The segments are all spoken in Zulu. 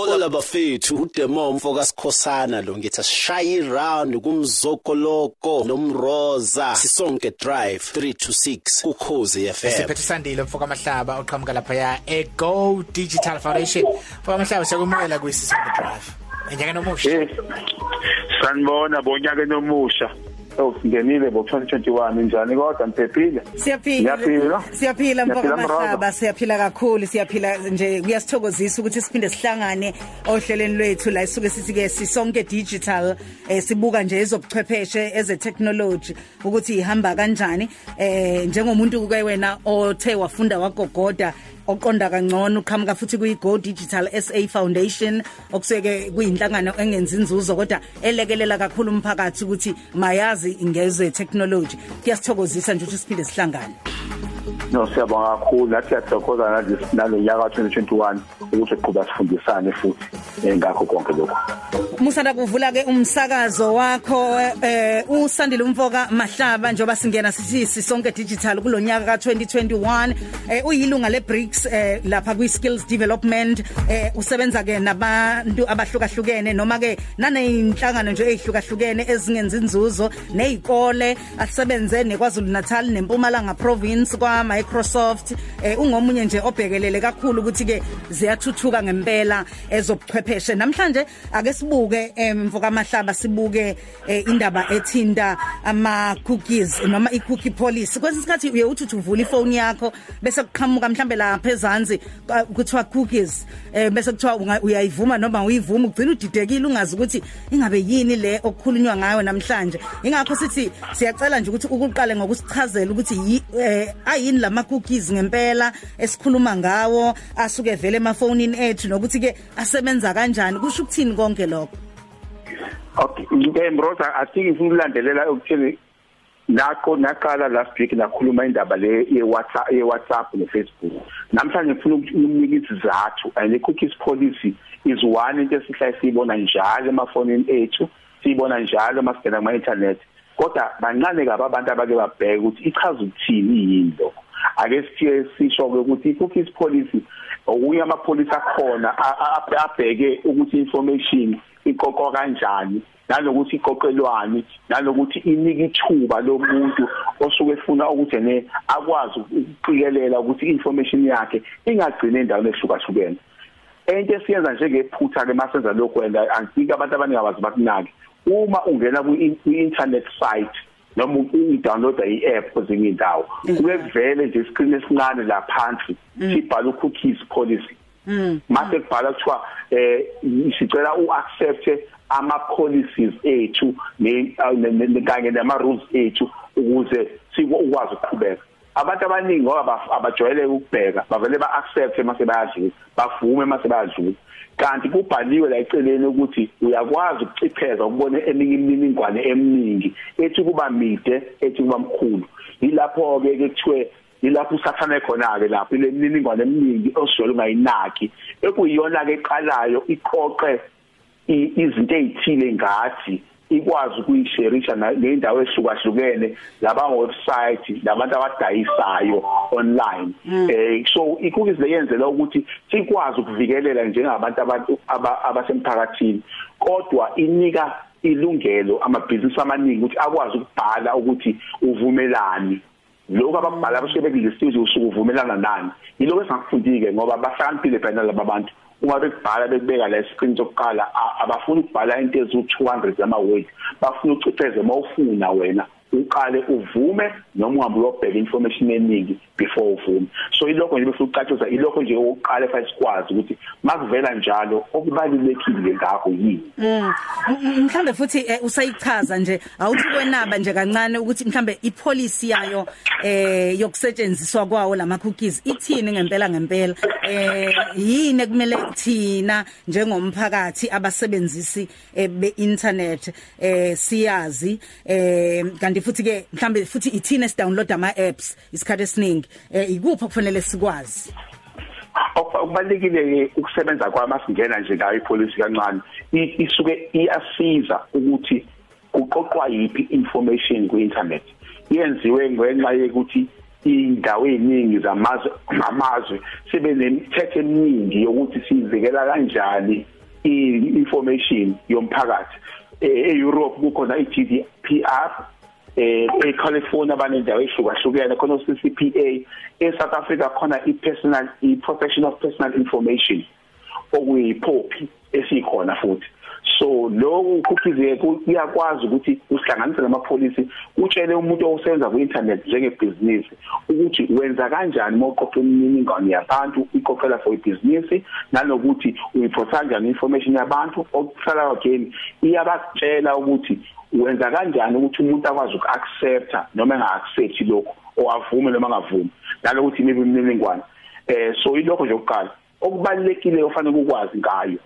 Ola bafethu udemomfo kaSikhosana lo ngithi asishaye round kumzokoloko nomroza sisonke drive 326 kukhozi FM Siphethe sandile mfoka mahlaba oqhamuka lapha ya eGo Digital Foundation. Mfoka mahlaba siyakumela kwisisonke drive. Enyaka nomusha. Eh. Sanibona bonyaka nomusha. Oh singenile bo 2021 njani? Kodwa niphephile? Siyaphila. Siyaphila Ngiyaphila, mahlaba siyaphila kakhulu. Siyaphila nje. Kuyasithokozisa ukuthi siphinde sihlangane ohlelweni lwethu la isuke sithi ke sisonke digital eh sibuka nje ezobuchwepheshe eze technology ukuthi ihamba kanjani. Eh njengomuntu ke wena othe wafunda wagogoda oqonda kangcono uqhamuka futhi kuyi Go Digital SA Foundation okuseke kuyinhlangano engenzi inzuzo kodwa elekelela kakhulu umphakathi ukuthi mayazi ngeze technology. Kuyasithokozisa nje ukuthi siphinde sihlangane. No siyabonga kakhulu nathi siyathokoza nalesi nalonyaka ka2021 ukuthi siqhubeka sifundisane futhi eh, ngakho konke lokho. Musanda kuvula ke umsakazo wakho eh usandile umfoka mahlaba njoba singena sithi sisonke digital kulonyaka ka2021 eh uyilunga leBRICS eh lapha kwi skills development eh usebenza ke nabantu abahlukahlukene noma ke naneinhlangano nje ezihlukahlukene ezingenza inzuzo nezikole asebenze neKwaZulu Natal neMpumalanga province kwa Microsoft eh ungomunye nje obhekelele kakhulu ukuthi ke ziyathuthuka ngempela ezobuchwepheshe. Namhlanje ake sibuke emvuka mahlaba sibuke eh, indaba ethinta ama cookies noma i cookie policy. Kwesinye isikhathi uye uthi uvula ifone yakho bese kuqhamuka mhlambe lapha ezansi kuthiwa cookies eh bese kuthiwa uyayivuma noma uyivuma ugcina udidekile ungazi ukuthi ingabe yini le okukhulunywa ngayo namhlanje. Ingakho sithi siyacela nje ukuthi ukuqale ngokusichazela ukuthi eh, ayini lama cookies ngempela esikhuluma ngawo asuke vele emafonini ethu nokuthi ke asebenza kanjani kusho ukuthini konke lokho Okay, ngike Mroza athi ngifuna ukulandelela ukuthini nakho naqala last week nakhuluma indaba le ye WhatsApp ye WhatsApp ne Facebook. Namhlanje ngifuna ukunika isizathu and the cookies policy is one into esihlala siyibona njalo emafonini ethu, siyibona njalo masingena kuma internet. Kodwa bancane kabi abantu abake babheka ukuthi ichaza ukuthini yini lokho. Ake sithiye sisho ukuthi i-cookies policy ukuya amapholisa akhona abheke ukuthi information iqoqwa kanjani nalokuthi iqoqelwani nalokuthi inika ithuba lomuntu osuke efuna ukuthi ne akwazi ukuqikelela ukuthi information yakhe ingagcine endaweni ehlukahlukene. Into esiyenza njengephutha ke masenza lokho and angifika abantu abaningi abazi bakunaki. Uma ungena ku-internet site noma udownloada i-app kwezinye indawo kuke kuvele nje iscreen esincane la phansi sibhala u-cookies policy. Mase kubhala kuthiwa eh sicela uaccept ama policies ethu ne ne- ne- kanye nama rules ethu ukuze sikwazi ukuqhubeka. Abantu abaningi ngoba abajwayele ukubheka bavele ba accept mase bayadlula bavume mase bayadlula. Kanti kubhaliwe la eceleni ukuthi uyakwazi ukucipheza ukubona eminye imininingwane eminingi ethi kuba mide ethi kuba mkhulu. Yilapho ke kuthiwe yilapho usathane khona ke lapho ile mininingwane eminingi osijwayele ungayinaki ekuyiyona ke eqalayo iqoqe izinto ezithile ngathi ikwazi ukuyisherisha nendawo ehlukahlukene laba website labantu abadayisayo online. Eh so i-cookies leyenzela ukuthi sikwazi ukuvikelela njengabantu abantu aba- abasemphakathini kodwa inika ilungelo amabhizinisi amaningi ukuthi akwazi ukubhala ukuthi uvumelani. Lokho ababhala abasuke bekulistile usuku uvumelana nani yiloko esingakufundike ngoba bahlakaniphile phela laba bantu. Uma bekubhala bekubeka la screen sokuqala a- abafuni ukubhala into ezu200 zama word bafuna ucipheze mawufuna wena. Uqale uvume noma ungabe uyobheka information eningi before uvume. So ilokho nje bese ucaciza ilokho nje oqala fa sikwazi ukuthi makuvela njalo okubalulekile ngakho yini? Mm. M- mhlambe futhi eh, usayichaza nje awuthi kwenaba nje kancane ukuthi mhlambe ipolicy yayo eh yokusetshenziswa kwawo lama cookies ithini ngempela ngempela. Eh yini ekumele thina njengomphakathi abasebenzisi eh, be-internet eh siyazi eh kanti futhi ke mhlambe futhi ithina sidownload ama apps isikhathi esiningi. Eh ikuphi okufanele sikwazi? Okubalekile ukusebenza kwami asingena nje ngayo ipolicy kancane. Isuke iyasiza ukuthi kuqoqwa yipi information ku internet yenziwe ngenxa yokuthi indawo eziningi zamazwe amazwe sibe nemithetho eminingi yokuthi sivikela kanjani i-information yomphakathi. e-Europe kukhona i-GDPR eh eCalifornia banendawo ehlukahlukene khona uCCPA eSouth Africa khona ipersonal iprofessional personal information okuyiphophi esikhona futhi. So lo ukukhize kuyakwazi ukuthi usihlanganise namapholisi utshele umuntu osebenza ku internet njengebusiness ukuthi wenza kanjani mawuqoqa imininingwane yabantu iqoqela for ibusiness nanokuthi uyiprotect kanjani information yabantu. Okusala again iyabatshela ukuthi wenza kanjani ukuthi umuntu akwazi ukuaccepta noma engaaccept lokho owavume noma angavumi nalokuthi maybe imininingwane. Eh so ilokho nje okuqala okubalekile ofanele ukwazi ngayo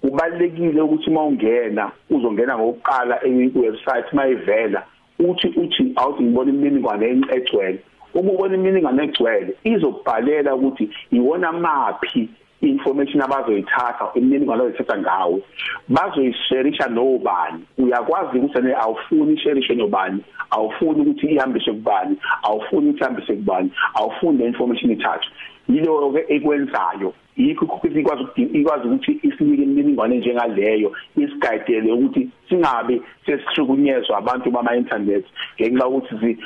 kubalekile ukuthi mawungena uzongena ngokuqala e-website mayivela uthi uthi awuthi ngibona imininingwane egcwele. Uma ubona imininingwane egcwele izobhalela ukuthi iwona maphi information abazoyithatha imininingwane abayithatha ngawe bazoyisharisha nobani? Uyakwazi ukuthi ne awufuni isharishe nobani? Awufuni ukuthi ihambiswe kubani? Awufuni ukuthi ihambiswe kubani? Awufuni le information ithathwe. Yilo ke ekwenzayo. Yikho ukuthi ikwazi ikwazi ukuthi isinike imininingwane njengaleyo isigayidele ukuthi singabe sesihlukunyezwa abantu bama internet ngenxa ukuthi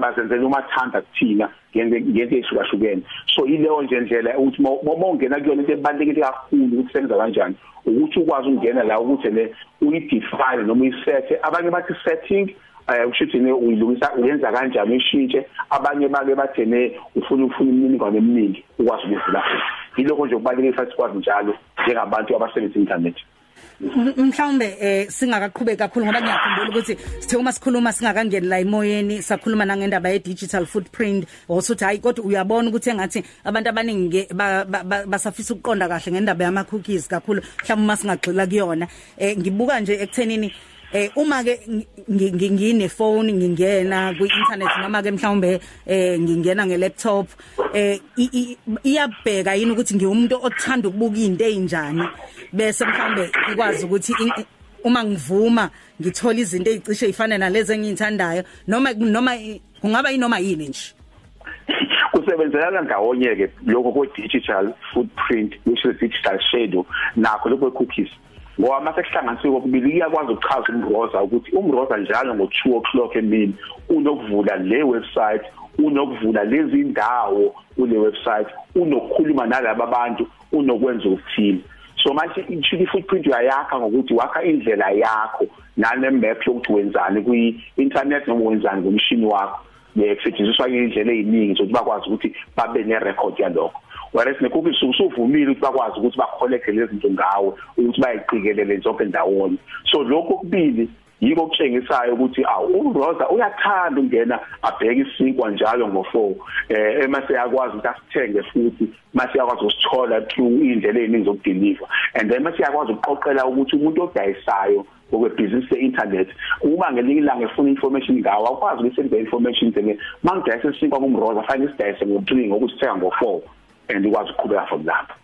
bazenzela umathanda kuthina ngento ezihlukahlukene so ileyo nje ndlela ukuthi mawungena kuyona into ebalekile kakhulu ukuthi senza kanjani ukuthi ukwazi ukungena la ukuthi le uyidefine noma uyisethe abanye bathi setting eh ushithi ne uyilungisa uyenza kanjani uyishintshe. Abanye bake bathene ufuna ufuna imininingwane eminingi ukwazi ukuvula yilokho nje kubalekile futhi kwazi njalo njengabantu abasebenzisa internet mhlawumbe eh singakaqhubeki kakhulu ngoba ngiyakhumbula ukuthi sithe uma sikhuluma singakangeni la emoyeni sakhuluma nangendaba ye digital footprint osuthi hayi kodwa uyabona ukuthi engathi abantu abaningi basafisa ukuqonda kahle ngendaba yama cookies kakhulu mhlawumbe uma singagxila kuyona. Eh ngibuka nje ekuthenini eh uma ke ngine phone ngingena ku internet noma ke mhlawumbe eh ngingena nge laptop eh iyabheka yini ukuthi ngiwumuntu othanda ukubuka izinto ezinjani bese mhlawumbe ikwazi ukuthi uma ngivuma ngithola izinto ezicishe ezifana nalezi engiyithandayo noma noma kungaba yinoma yini nje? Kusebenzelana ndawonye ke lokho kwe digital footprint which is digital shadow nakho lokho cookies ngoba mase kuhlanganisiwe kokubili iyakwazi ukuchaza umroza ukuthi umroza njalo ngo2 o'clock emini unokuvula le website unokuvula lezi indawo kule website unokukhuluma nalabo abantu unokwenza ukuthini so manje i footprint uyayakha ngokuthi wakha indlela yakho nane map yokuthi wenzani kwi internet noma wenzani ngomshini wakho. Bekusetshenziswa indlela eziningi zokuthi bakwazi ukuthi babe ne record yalokho. Whereas nekuphi usuvumile ukuthi bakwazi ukuthi bacollect lezi zinto ngawe ukuthi bayiqikelele zonke ndawonye. So lokho kubili yiko okutshengisayo ukuthi awu uRosa uyathanda ungena abheke isinkwa njalo ngo4 eh emase yakwazi ukuthi asithenge futhi mase yakwazi usithola through indlela eziningi zokudeliver and then mase yakwazi ukuqoqela ukuthi umuntu odayisayo okwebhizinisi ye-internet uma ngelinye ilanga efuna information ngawo akwazi ukusenda information nje mangidayisa isinkwa kumroza fanele isidayise ngo3 ngokusithenga ngo4 and ikwazi ukuqhubeka from lapho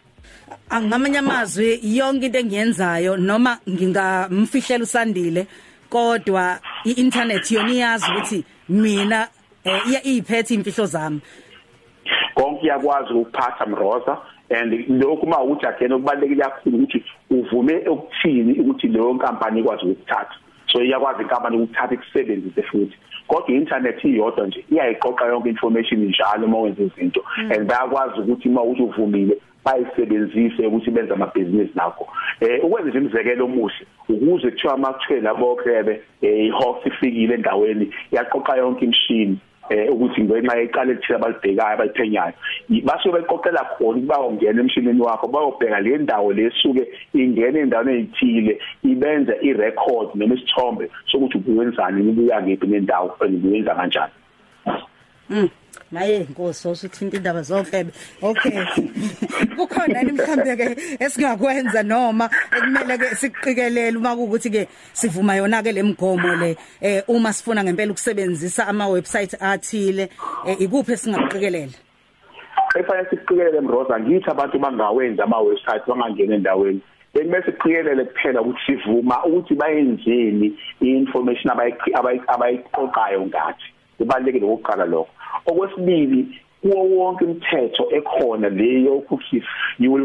angamanye amazwi yonke into engiyenzayo noma ngingamfihlela usandile kodwa i-internet yona iyazi ukuthi mina iya iphethe imfihlo zami. Konke iyakwazi ukuphatha mroza and lokhu uma ukuthi again okubalekile kakhulu ukuthi uvume ukuthini ukuthi leyo nkampani ikwazi ukuthatha so iyakwazi inkampani ukuthatha ikusebenzise futhi. Kodwa i-internet iyodwa nje iyayiqoqa yonke information njalo uma wenza izinto. And bayakwazi ukuthi uma uthi uvumile bayisebenzise ukuthi benze amabhizinisi nakho. Eh ukwenza nje imizekelo omuhle ukuze kuthiwa makuthiwe labo krebe eh ihawk ifikile endaweni yaqoqa yonke imishini. Eh ukuthi ngenxa yeqala ethile abalibhekayo abayiphenyayo basuke beqoqela khona ukuba ungena emshinini wakho bayobheka le ndawo lesuke ingena endaweni ezithile ibenza irecord noma isithombe sokuthi ubuwenzani ubuya ngephi nendawo ubuyenza kanjani Mm. Maye inkosi osuthinta indaba zophebe. Okay. Kukhona yini mhlambe ke esingakwenza noma ekumele ke siqikelele uma ukuthi ke sivuma yona ke lemigomo le eh uma sifuna ngempela ukusebenzisa ama website athile ikuphi esingaqikelele? Efanele siqikelele Mroza ngithi abantu bangawenza ama website bangangena endaweni bese siqikelele kuphela ukuthi sivuma ukuthi bayenzeni i-information abayiqoqayo ngathi kubalekile ukuqala lokho. Okwesibili kuwo wonke imithetho ekhona leyo ukuthi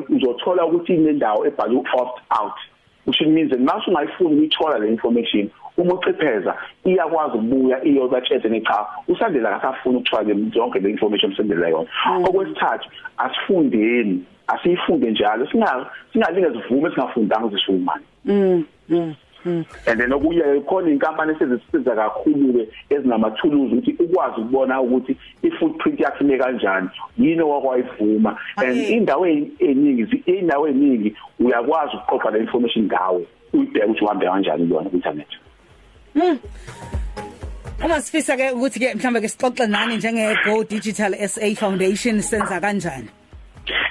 uzothola ukuthi inendawo ebhalwe opt out which means that mase ungayifuni ukuyithola le information uma ucipheza iyakwazi ukubuya iyobatshela necha usandela akafuna ukuthola zonke le information sendela yona. Mm. okwesithathu asifundeni asiyifunde njalo singa singalinge sivume singafundanga zishumane mm mm. And then okuye khona inkampani esezisiza kakhulu ke ezinamathuluzi ukuthi ukwazi ukubona ukuthi i-footprint yakhe ime kanjani yini okwayivuma. And Okay. indawo eziningi indawo eziningi uyakwazi ukuqoqa le information ngawe uyibheke ukuthi uhambe kanjani kuyona ku-internet Uma sifisa ke ukuthi ke mhlambe ke sixoxe nani njenge Go Digital SA Foundation senza kanjani?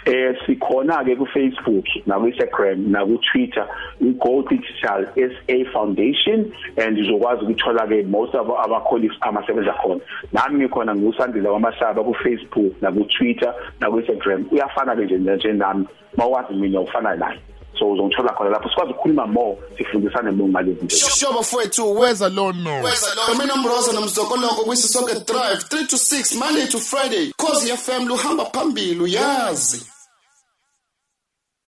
Eh sikhona ke ku Facebook na ku Instagram na ku Twitter uGo Digital SA Foundation and uzokwazi ukuthola ke most of our colleagues amasebenza khona nami ngikhona ngusandile wamashaba ku Facebook na ku Twitter na ku Instagram uyafana ke nje nje nami mawazi mina ufana naye so uzongithola khona lapho sikwazi ukukhuluma more sifundisane more ngalezi zinto Shoba fowethu weza lono. Weza lono. Mina Mroza nomzokoloko kwisisonke drive 3 to 6 Monday to Friday. Cause FM luhamba phambili uyazi.